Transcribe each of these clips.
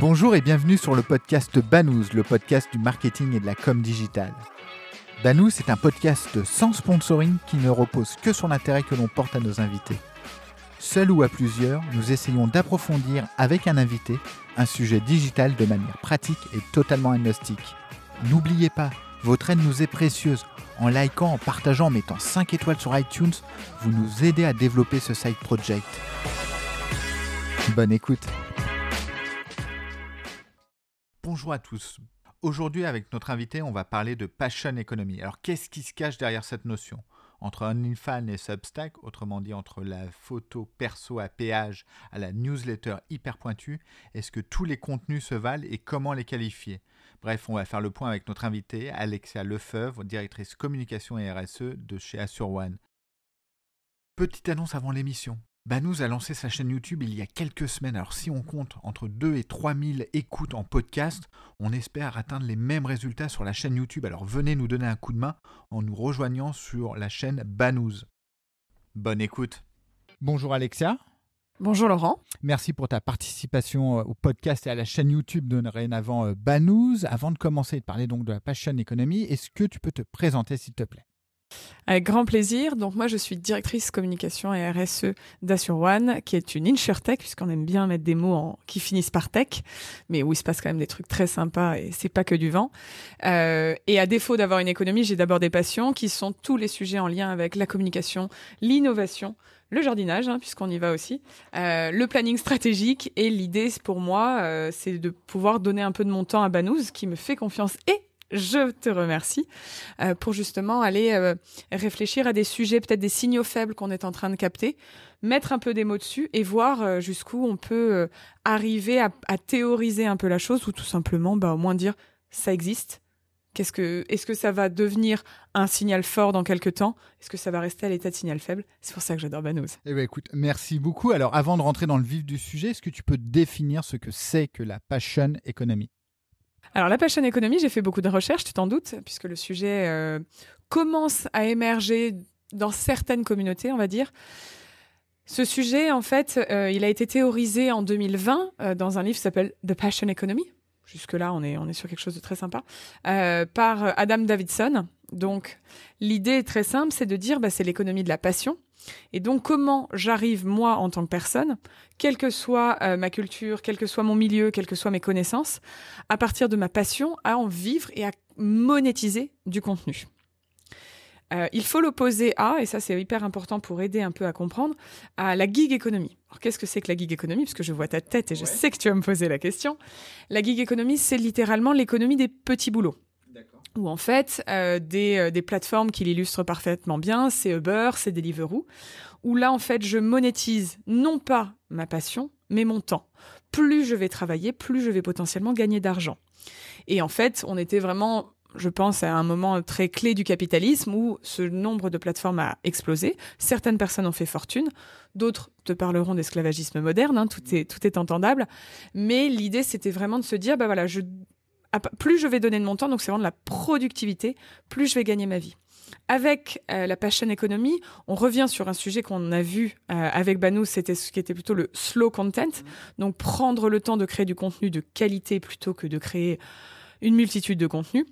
Bonjour et bienvenue sur le podcast Banous, le podcast du marketing et de la com digitale. Banous est un podcast sans sponsoring qui ne repose que sur l'intérêt que l'on porte à nos invités. Seul ou à plusieurs, nous essayons d'approfondir avec un invité un sujet digital de manière pratique et totalement agnostique. N'oubliez pas, votre aide nous est précieuse. En likant, en partageant, en mettant 5 étoiles sur iTunes, vous nous aidez à développer ce side project. Bonne écoute. Bonjour à tous. Aujourd'hui, avec notre invité, on va parler de passion economy. Alors, qu'est-ce qui se cache derrière cette notion? Entre OnlyFans et Substack, autrement dit entre la photo perso à péage à la newsletter hyper pointue, est-ce que tous les contenus se valent et comment les qualifier? Bref, on va faire le point avec notre invité, Alexia Lefebvre, directrice communication et RSE de chez Assure One. Petite annonce avant l'émission. Banous a lancé sa chaîne YouTube il y a quelques semaines. Alors si on compte entre 2 et 3 000 écoutes en podcast, on espère atteindre les mêmes résultats sur la chaîne YouTube. Alors venez nous donner un coup de main en nous rejoignant sur la chaîne Banous. Bonne écoute. Bonjour Alexia. Bonjour Laurent. Merci pour ta participation au podcast et à la chaîne YouTube de Rénavant Banous. Avant de commencer et de parler donc de la passion économie, est-ce que tu peux te présenter s'il te plaît? Avec grand plaisir. Donc moi, je suis directrice communication et RSE d'Assure One, qui est une insurtech, puisqu'on aime bien mettre des mots en... qui finissent par tech, mais où il se passe quand même des trucs très sympas et c'est pas que du vent. Euh, et à défaut d'avoir une économie, j'ai d'abord des passions qui sont tous les sujets en lien avec la communication, l'innovation, le jardinage, hein, puisqu'on y va aussi, euh, le planning stratégique. Et l'idée, pour moi, euh, c'est de pouvoir donner un peu de mon temps à Banous, qui me fait confiance et je te remercie euh, pour justement aller euh, réfléchir à des sujets, peut-être des signaux faibles qu'on est en train de capter, mettre un peu des mots dessus et voir euh, jusqu'où on peut arriver à, théoriser un peu la chose ou tout simplement, bah, au moins dire ça existe. Est-ce que ça va devenir un signal fort dans quelques temps? Est-ce que ça va rester à l'état de signal faible? C'est pour ça que j'adore Banous. Eh ben écoute, merci beaucoup. Alors, avant de rentrer dans le vif du sujet, est-ce que tu peux définir ce que c'est que la passion economy alors la passion économie, j'ai fait beaucoup de recherches, tu t'en doutes, puisque le sujet euh, commence à émerger dans certaines communautés, on va dire. Ce sujet, en fait, euh, il a été théorisé en 2020 euh, dans un livre qui s'appelle The Passion Economy. Jusque-là, on est, on est sur quelque chose de très sympa. par Adam Davidson. Donc, l'idée est très simple, c'est de dire, bah, c'est l'économie de la passion. Et donc comment j'arrive, moi, en tant que personne, quelle que soit euh, ma culture, quel que soit mon milieu, quelles que soient mes connaissances, à partir de ma passion, à en vivre et à monétiser du contenu. Euh, il faut l'opposer à, et ça c'est hyper important pour aider un peu à comprendre, à la gig économie. Alors qu'est-ce que c'est que la gig économie? Parce que je vois ta tête et je sais que tu vas me poser la question. La gig économie, c'est littéralement l'économie des petits boulots où en fait euh, des, euh, des, plateformes qui l'illustrent parfaitement bien, c'est Uber, c'est Deliveroo, où là en fait je monétise non pas ma passion, mais mon temps. Plus je vais travailler, plus je vais potentiellement gagner d'argent. Et en fait, on était vraiment je pense à un moment très clé du capitalisme où ce nombre de plateformes a explosé. Certaines personnes ont fait fortune, d'autres te parleront d'esclavagisme moderne, hein, tout, est, tout est entendable. Mais l'idée, c'était vraiment de se dire, bah voilà, je plus je vais donner de mon temps, donc c'est vraiment de la productivité, plus je vais gagner ma vie. Avec euh, la passion economy, on revient sur un sujet qu'on a vu euh, avec Banou, c'était ce qui était plutôt le slow content, mmh. donc prendre le temps de créer du contenu de qualité plutôt que de créer une multitude de contenus.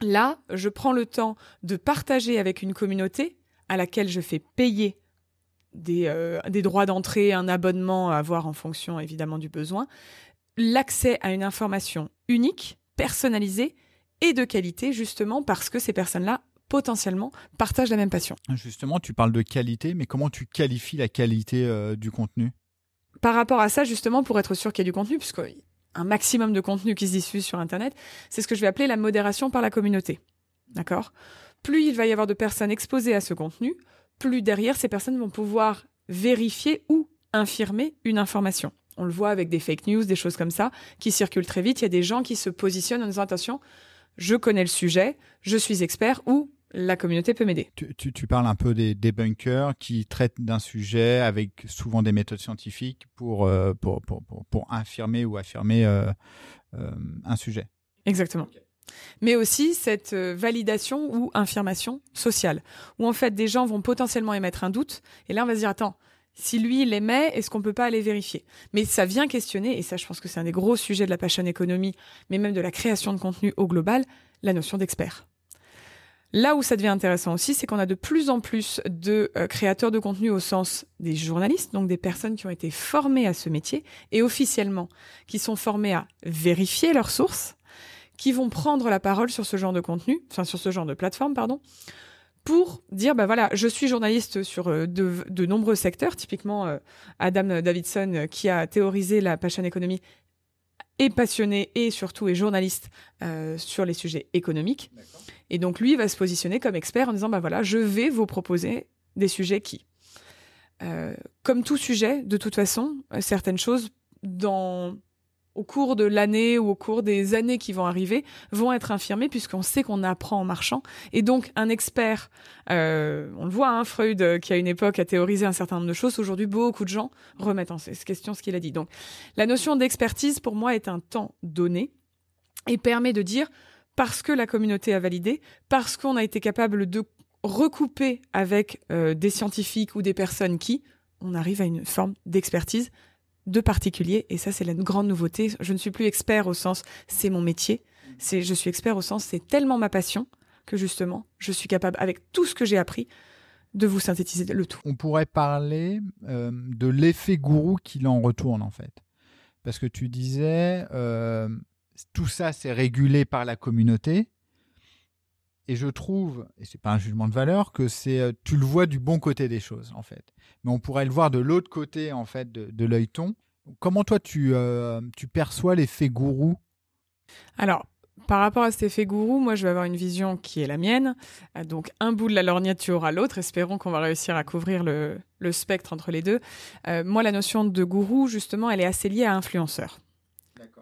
Là, je prends le temps de partager avec une communauté à laquelle je fais payer des, euh, des droits d'entrée, un abonnement à avoir en fonction évidemment du besoin, l'accès à une information unique, personnalisée et de qualité, justement parce que ces personnes-là potentiellement partagent la même passion. Justement, tu parles de qualité, mais comment tu qualifies la qualité euh, du contenu? Par rapport à ça, justement, pour être sûr qu'il y a du contenu, puisque un maximum de contenu qui se diffuse sur Internet, c'est ce que je vais appeler la modération par la communauté. D'accord? Plus il va y avoir de personnes exposées à ce contenu, plus derrière, ces personnes vont pouvoir vérifier ou infirmer une information. On le voit avec des fake news, des choses comme ça, qui circulent très vite. Il y a des gens qui se positionnent en disant attention, je connais le sujet, je suis expert ou la communauté peut m'aider. Tu, parles un peu des debunkers qui traitent d'un sujet avec souvent des méthodes scientifiques pour, euh, pour, pour, pour, infirmer ou affirmer euh, euh, un sujet. Exactement. Mais aussi cette validation ou infirmation sociale, où en fait des gens vont potentiellement émettre un doute, et là on va se dire attends, Si lui, il l'aimait, est-ce qu'on peut pas aller vérifier? Mais ça vient questionner, et ça, je pense que c'est un des gros sujets de la passion économie, mais même de la création de contenu au global, la notion d'expert. Là où ça devient intéressant aussi, c'est qu'on a de plus en plus de euh, créateurs de contenu au sens des journalistes, donc des personnes qui ont été formées à ce métier et officiellement qui sont formées à vérifier leurs sources, qui vont prendre la parole sur ce genre de contenu, enfin sur ce genre de plateforme, pardon, pour dire bah voilà, je suis journaliste sur euh, de, nombreux secteurs, typiquement euh, Adam Davidson qui a théorisé la passion économie est passionné et surtout est journaliste sur les sujets économiques. Et donc lui va se positionner comme expert en disant bah voilà, je vais vous proposer des sujets qui, euh, comme tout sujet, de toute façon, euh, certaines choses dans au cours de l'année ou au cours des années qui vont arriver vont être infirmées puisqu'on sait qu'on apprend en marchant. Et donc un expert, euh, on le voit, hein, Freud qui à une époque a théorisé un certain nombre de choses, aujourd'hui beaucoup de gens remettent en question ce qu'il a dit. Donc la notion d'expertise pour moi est un temps donné et permet de dire parce que la communauté a validé, parce qu'on a été capable de recouper avec euh, des scientifiques ou des personnes qui, on arrive à une forme d'expertise de particulier. Et ça, c'est la grande nouveauté. Je ne suis plus expert au sens c'est mon métier. C'est je suis expert au sens c'est tellement ma passion que justement, je suis capable, avec tout ce que j'ai appris, de vous synthétiser le tout. On pourrait parler euh, de l'effet gourou qui en retourne en fait. Parce que tu disais, euh, tout ça, c'est régulé par la communauté. Et je trouve, et c'est pas un jugement de valeur, que c'est, euh, tu le vois du bon côté des choses, en fait. Mais on pourrait le voir de l'autre côté, en fait, de, de l'œilleton. Comment toi, tu, euh, tu perçois l'effet gourou? Alors, par rapport à cet effet gourou, moi, je vais avoir une vision qui est la mienne. Euh, donc, un bout de la lorgnette, tu auras l'autre. Espérons qu'on va réussir à couvrir le, le spectre entre les deux. moi, la notion de gourou, justement, elle est assez liée à influenceur.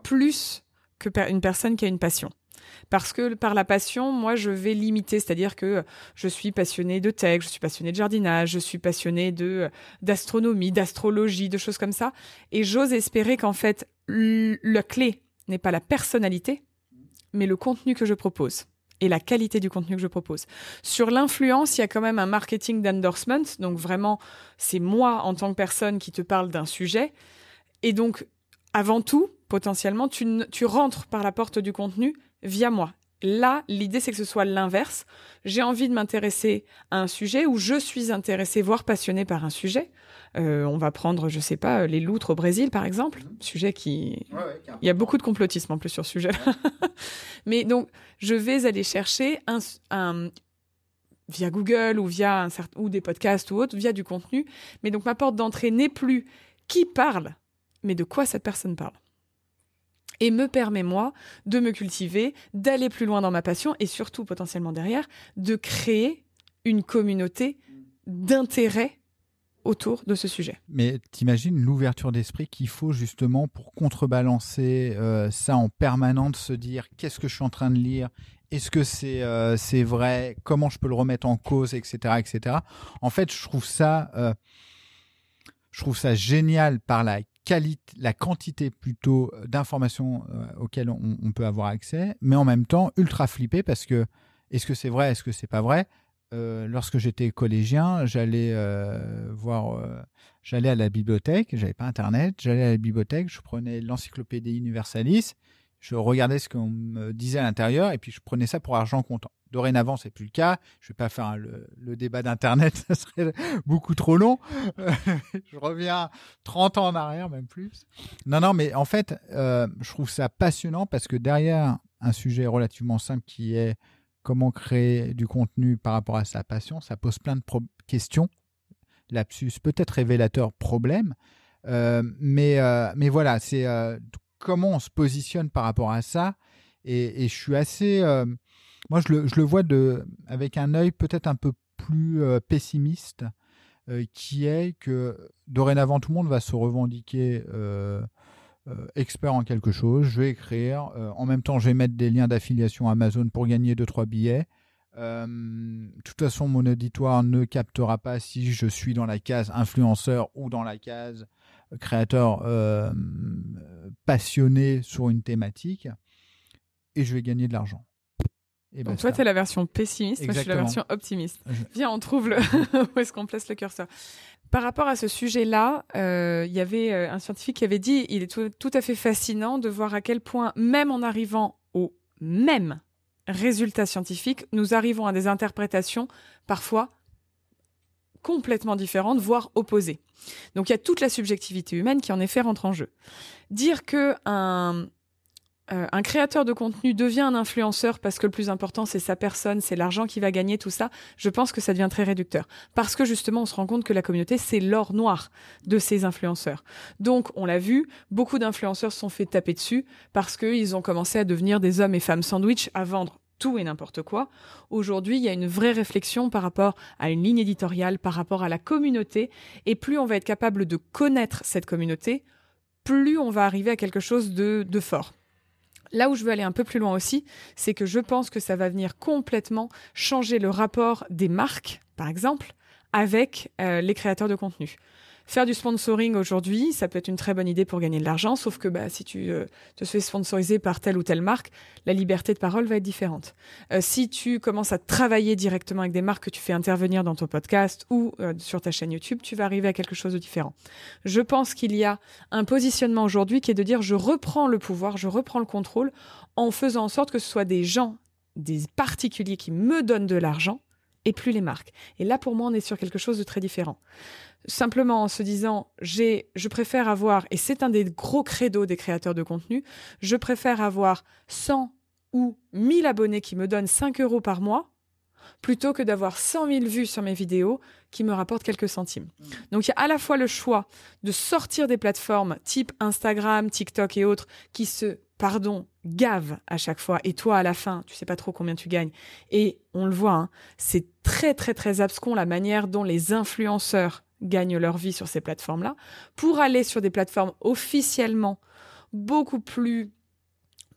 Plus que une personne qui a une passion. Parce que par la passion, moi, je vais limiter, c'est-à-dire que je suis passionné de tech, je suis passionné de jardinage, je suis passionné de d'astronomie, d'astrologie, de choses comme ça, et j'ose espérer qu'en fait, la clé n'est pas la personnalité, mais le contenu que je propose et la qualité du contenu que je propose. Sur l'influence, il y a quand même un marketing d'endorsement, donc vraiment, c'est moi en tant que personne qui te parle d'un sujet, et donc avant tout, potentiellement, tu rentres par la porte du contenu via moi. Là, l'idée, c'est que ce soit l'inverse. J'ai envie de m'intéresser à un sujet où je suis intéressé, voire passionné par un sujet. Euh, on va prendre, je sais pas, les loutres au Brésil, par exemple. Mhm. Sujet qui... Il y a beaucoup de complotisme en plus sur ce sujet-là. Mais donc, je vais aller chercher un, via Google ou via un ou des podcasts ou autres, via du contenu. Mais donc, ma porte d'entrée n'est plus qui parle mais de quoi cette personne parle et me permet, moi, de me cultiver, d'aller plus loin dans ma passion et surtout, potentiellement derrière, de créer une communauté d'intérêt autour de ce sujet. Mais t'imagines l'ouverture d'esprit qu'il faut justement pour contrebalancer euh, ça en permanence, se dire qu'est-ce que je suis en train de lire, est-ce que c'est euh, vrai, comment je peux le remettre en cause, etc., etc. En fait, je trouve ça, euh, je trouve ça génial par la la quantité plutôt euh, d'informations euh, auxquelles on, peut avoir accès, mais en même temps ultra flippé parce que est-ce que c'est vrai, est-ce que c'est pas vrai? Euh, Lorsque j'étais collégien, j'allais voir, j'allais à la bibliothèque, j'avais pas internet, j'allais à la bibliothèque, je prenais l'encyclopédie Universalis, je regardais ce qu'on me disait à l'intérieur et puis je prenais ça pour argent comptant. Dorénavant, c'est plus le cas. Je vais pas faire le, débat d'internet, ça serait beaucoup trop long. je reviens 30 ans en arrière, même plus. Non, non, mais en fait, euh, je trouve ça passionnant parce que derrière un sujet relativement simple qui est comment créer du contenu par rapport à sa passion, ça pose plein de questions. Lapsus peut-être révélateur, problème. Euh, mais, euh, mais voilà, c'est comment on se positionne par rapport à ça. Et, je suis assez. Euh, moi, je le, vois avec un œil peut-être un peu plus euh, pessimiste, euh, qui est que dorénavant, tout le monde va se revendiquer expert en quelque chose. Je vais écrire. en même temps, je vais mettre des liens d'affiliation Amazon pour gagner 2-3 billets. de toute façon, mon auditoire ne captera pas si je suis dans la case influenceur ou dans la case créateur euh, passionné sur une thématique et je vais gagner de l'argent. Et Donc toi, tu es la version pessimiste, moi je suis la version optimiste. Viens, on trouve le... où est-ce qu'on place le curseur. Par rapport à ce sujet-là, euh, il y avait euh, un scientifique qui avait dit il est tout, tout, à fait fascinant de voir à quel point, même en arrivant au même résultat scientifique, nous arrivons à des interprétations parfois complètement différentes, voire opposées. Donc il y a toute la subjectivité humaine qui en effet rentre en jeu. Dire que un, euh, un créateur de contenu devient un influenceur parce que le plus important c'est sa personne, c'est l'argent qu'il va gagner, tout ça, je pense que ça devient très réducteur. Parce que justement on se rend compte que la communauté c'est l'or noir de ces influenceurs. Donc on l'a vu, beaucoup d'influenceurs se sont fait taper dessus parce qu'ils ont commencé à devenir des hommes et femmes sandwich à vendre tout et n'importe quoi. Aujourd'hui, il y a une vraie réflexion par rapport à une ligne éditoriale, par rapport à la communauté, et plus on va être capable de connaître cette communauté, plus on va arriver à quelque chose de, de fort. Là où je veux aller un peu plus loin aussi, c'est que je pense que ça va venir complètement changer le rapport des marques, par exemple, avec euh, les créateurs de contenu. Faire du sponsoring aujourd'hui, ça peut être une très bonne idée pour gagner de l'argent, sauf que bah, si tu euh, te fais sponsoriser par telle ou telle marque, la liberté de parole va être différente. Euh, si tu commences à travailler directement avec des marques que tu fais intervenir dans ton podcast ou euh, sur ta chaîne YouTube, tu vas arriver à quelque chose de différent. Je pense qu'il y a un positionnement aujourd'hui qui est de dire je reprends le pouvoir, je reprends le contrôle en faisant en sorte que ce soit des gens, des particuliers qui me donnent de l'argent et plus les marques. Et là, pour moi, on est sur quelque chose de très différent simplement en se disant j'ai je préfère avoir et c'est un des gros credos des créateurs de contenu, je préfère avoir 100 ou 1000 abonnés qui me donnent 5 euros par mois plutôt que d'avoir 100 000 vues sur mes vidéos qui me rapportent quelques centimes. Mmh. Donc il y a à la fois le choix de sortir des plateformes type Instagram, TikTok et autres qui se, pardon, gavent à chaque fois et toi à la fin, tu sais pas trop combien tu gagnes. Et on le voit, hein, c'est très très très abscon la manière dont les influenceurs gagnent leur vie sur ces plateformes-là, pour aller sur des plateformes officiellement beaucoup plus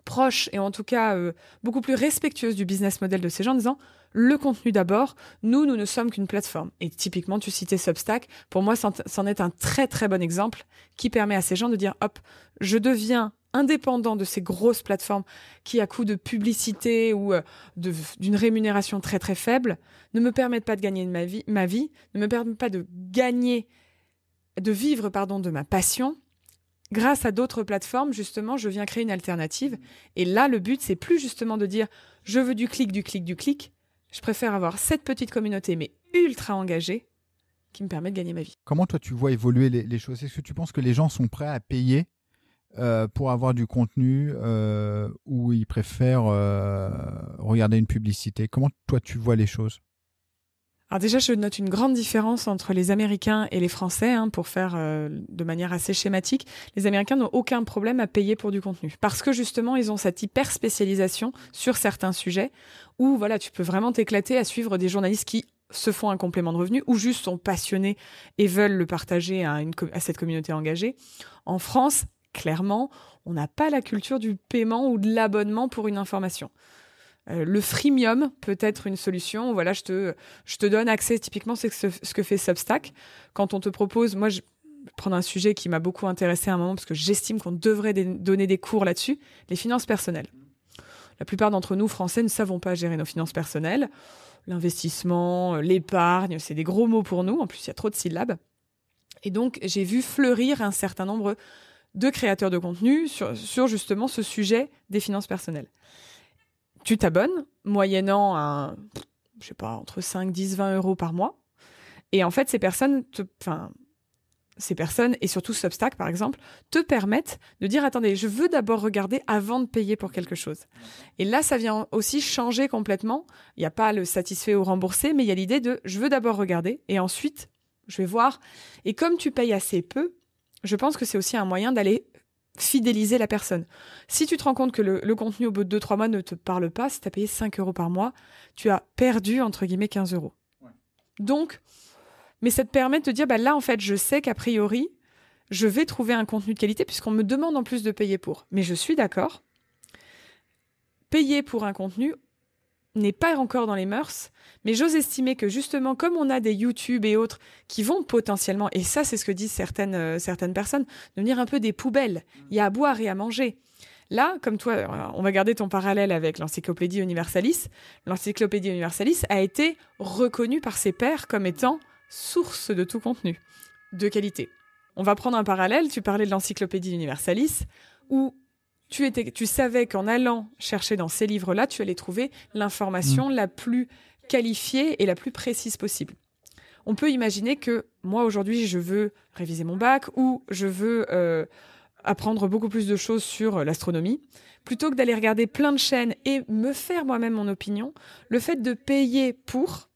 proches et en tout cas euh, beaucoup plus respectueuses du business model de ces gens en disant le contenu d'abord, nous, nous ne sommes qu'une plateforme. Et typiquement, tu citais Substack, pour moi, c'en est un très très bon exemple qui permet à ces gens de dire, hop, je deviens indépendant de ces grosses plateformes qui, à coup de publicité ou euh, d'une rémunération très très faible, ne me permettent pas de gagner ma vie, ma vie, ne me permettent pas de gagner, de vivre pardon de ma passion. Grâce à d'autres plateformes, justement, je viens créer une alternative. Et là, le but, c'est plus justement de dire je veux du clic, du clic, du clic. Je préfère avoir cette petite communauté, mais ultra engagée, qui me permet de gagner ma vie. Comment toi tu vois évoluer les, choses? Est-ce que tu penses que les gens sont prêts à payer euh, pour avoir du contenu euh, ou ils préfèrent euh, regarder une publicité? Comment toi tu vois les choses? Alors déjà, je note une grande différence entre les Américains et les Français, hein, pour faire de manière assez schématique. Les Américains n'ont aucun problème à payer pour du contenu, parce que justement, ils ont cette hyper spécialisation sur certains sujets, où voilà, tu peux vraiment t'éclater à suivre des journalistes qui se font un complément de revenu ou juste sont passionnés et veulent le partager à cette communauté engagée. En France, clairement, on n'a pas la culture du paiement ou de l'abonnement pour une information. Euh, le freemium peut être une solution. Voilà, je te, donne accès. Typiquement, c'est ce, que fait Substack. Quand on te propose, moi, je vais prendre un sujet qui m'a beaucoup intéressé à un moment parce que j'estime qu'on devrait donner des cours là-dessus, les finances personnelles. La plupart d'entre nous, Français, ne savons pas gérer nos finances personnelles. L'investissement, l'épargne, c'est des gros mots pour nous. En plus, il y a trop de syllabes. Et donc, j'ai vu fleurir un certain nombre de créateurs de contenu sur justement ce sujet des finances personnelles. Tu t'abonnes, moyennant un, je sais pas, entre 5, 10, 20 euros par mois. Et en fait, ces personnes, enfin, ces personnes, et surtout Substack par exemple, te permettent de dire attendez, je veux d'abord regarder avant de payer pour quelque chose. Et là, ça vient aussi changer complètement. Il n'y a pas le satisfait ou remboursé, mais il y a l'idée de je veux d'abord regarder et ensuite je vais voir. Et comme tu payes assez peu, je pense que c'est aussi un moyen d'aller fidéliser la personne. Si tu te rends compte que le, contenu au bout de 2-3 mois ne te parle pas, si tu as payé 5 euros par mois, tu as perdu, entre guillemets, 15 euros. Donc, mais ça te permet de te dire, bah là, en fait, je sais qu'a priori, je vais trouver un contenu de qualité puisqu'on me demande en plus de payer pour. Mais je suis d'accord. Payer pour un contenu, n'est pas encore dans les mœurs, mais j'ose estimer que justement, comme on a des YouTube et autres qui vont potentiellement, et ça c'est ce que disent certaines, euh, certaines personnes, devenir un peu des poubelles. Il y a à boire et à manger. Là, comme toi, euh, on va garder ton parallèle avec l'encyclopédie Universalis. L'encyclopédie Universalis a été reconnue par ses pairs comme étant source de tout contenu de qualité. On va prendre un parallèle, tu parlais de l'encyclopédie Universalis, où tu, étais, tu savais qu'en allant chercher dans ces livres-là, tu allais trouver l'information mm. la plus qualifiée et la plus précise possible. On peut imaginer que moi aujourd'hui je veux réviser mon bac ou je veux euh, apprendre beaucoup plus de choses sur l'astronomie. Plutôt que d'aller regarder plein de chaînes et me faire moi-même mon opinion, le fait de payer pour,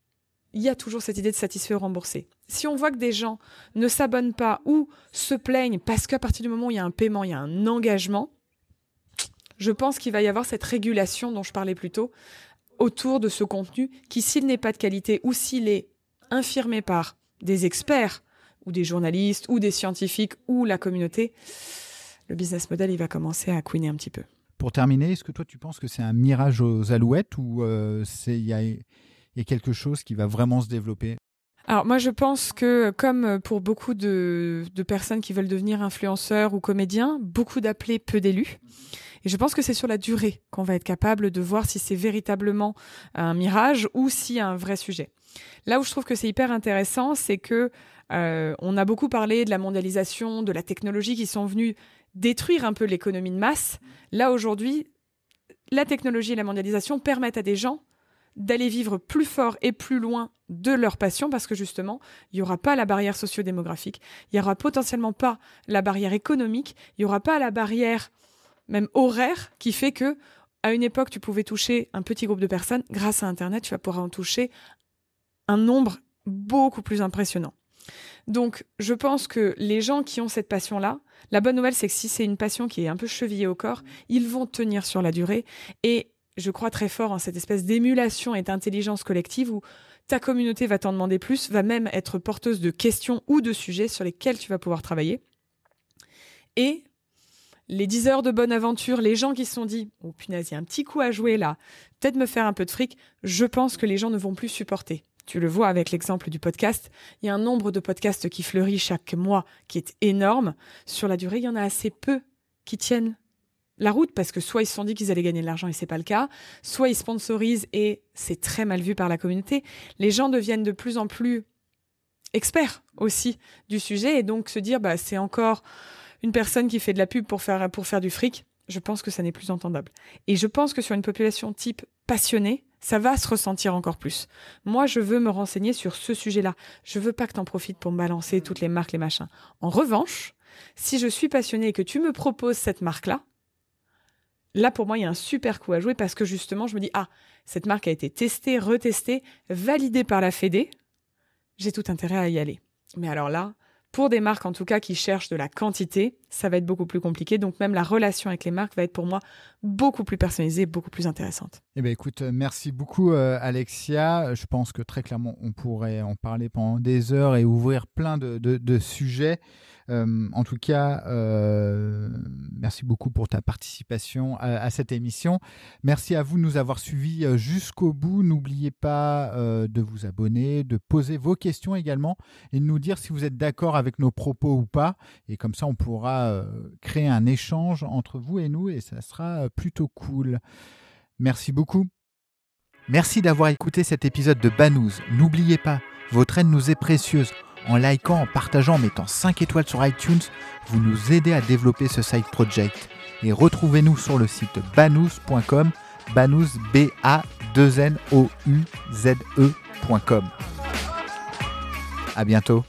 il y a toujours cette idée de satisfaire ou rembourser. Si on voit que des gens ne s'abonnent pas ou se plaignent parce qu'à partir du moment où il y a un paiement, il y a un engagement, je pense qu'il va y avoir cette régulation dont je parlais plus tôt autour de ce contenu qui, s'il n'est pas de qualité ou s'il est infirmé par des experts ou des journalistes ou des scientifiques ou la communauté, le business model, il va commencer à couiner un petit peu. Pour terminer, est-ce que toi, tu penses que c'est un mirage aux alouettes ou euh, il y, a quelque chose qui va vraiment se développer? Alors moi je pense que comme pour beaucoup de, de personnes qui veulent devenir influenceurs ou comédiens, beaucoup d'appelés, peu d'élus. Et je pense que c'est sur la durée qu'on va être capable de voir si c'est véritablement un mirage ou si un vrai sujet. Là où je trouve que c'est hyper intéressant, c'est que euh, on a beaucoup parlé de la mondialisation, de la technologie qui sont venues détruire un peu l'économie de masse. Là aujourd'hui, la technologie et la mondialisation permettent à des gens d'aller vivre plus fort et plus loin de leur passion parce que justement, il n'y aura pas la barrière socio-démographique, il n'y aura potentiellement pas la barrière économique, il n'y aura pas la barrière même horaire qui fait que à une époque, tu pouvais toucher un petit groupe de personnes. Grâce à Internet, tu vas pouvoir en toucher un nombre beaucoup plus impressionnant. Donc, je pense que les gens qui ont cette passion-là, la bonne nouvelle, c'est que si c'est une passion qui est un peu chevillée au corps, ils vont tenir sur la durée. Et je crois très fort en cette espèce d'émulation et d'intelligence collective où ta communauté va t'en demander plus, va même être porteuse de questions ou de sujets sur lesquels tu vas pouvoir travailler. Et les 10 heures de bonne aventure, les gens qui se sont dit Oh punaise, il y a un petit coup à jouer là, peut-être me faire un peu de fric, je pense que les gens ne vont plus supporter. Tu le vois avec l'exemple du podcast. Il y a un nombre de podcasts qui fleurit chaque mois qui est énorme. Sur la durée, il y en a assez peu qui tiennent la route parce que soit ils se sont dit qu'ils allaient gagner de l'argent et c'est pas le cas, soit ils sponsorisent et c'est très mal vu par la communauté. Les gens deviennent de plus en plus experts aussi du sujet et donc se dire bah c'est encore une personne qui fait de la pub pour faire pour faire du fric. Je pense que ça n'est plus entendable. Et je pense que sur une population type passionnée, ça va se ressentir encore plus. Moi, je veux me renseigner sur ce sujet-là. Je veux pas que tu en profites pour me balancer toutes les marques, les machins. En revanche, si je suis passionné et que tu me proposes cette marque-là, là, pour moi, il y a un super coup à jouer parce que justement, je me dis, ah, cette marque a été testée, retestée, validée par la Fédé. J'ai tout intérêt à y aller. Mais alors là, pour des marques en tout cas qui cherchent de la quantité, ça va être beaucoup plus compliqué. Donc même la relation avec les marques va être pour moi beaucoup plus personnalisée, beaucoup plus intéressante. Eh bien écoute, euh, merci beaucoup euh, Alexia. Je pense que très clairement on pourrait en parler pendant des heures et ouvrir plein de sujets. Euh, en tout cas, euh, merci beaucoup pour ta participation à, cette émission. Merci à vous de nous avoir suivis euh, jusqu'au bout. N'oubliez pas de vous abonner, de poser vos questions également et de nous dire si vous êtes d'accord avec nos propos ou pas. Et comme ça, on pourra créer un échange entre vous et nous et ça sera plutôt cool. Merci beaucoup. Merci d'avoir écouté cet épisode de Banous. N'oubliez pas, votre aide nous est précieuse. En likant, en partageant, en mettant 5 étoiles sur iTunes, vous nous aidez à développer ce side project. Et retrouvez-nous sur le site banous.com, banous b a 2 n o u z e.com. À bientôt.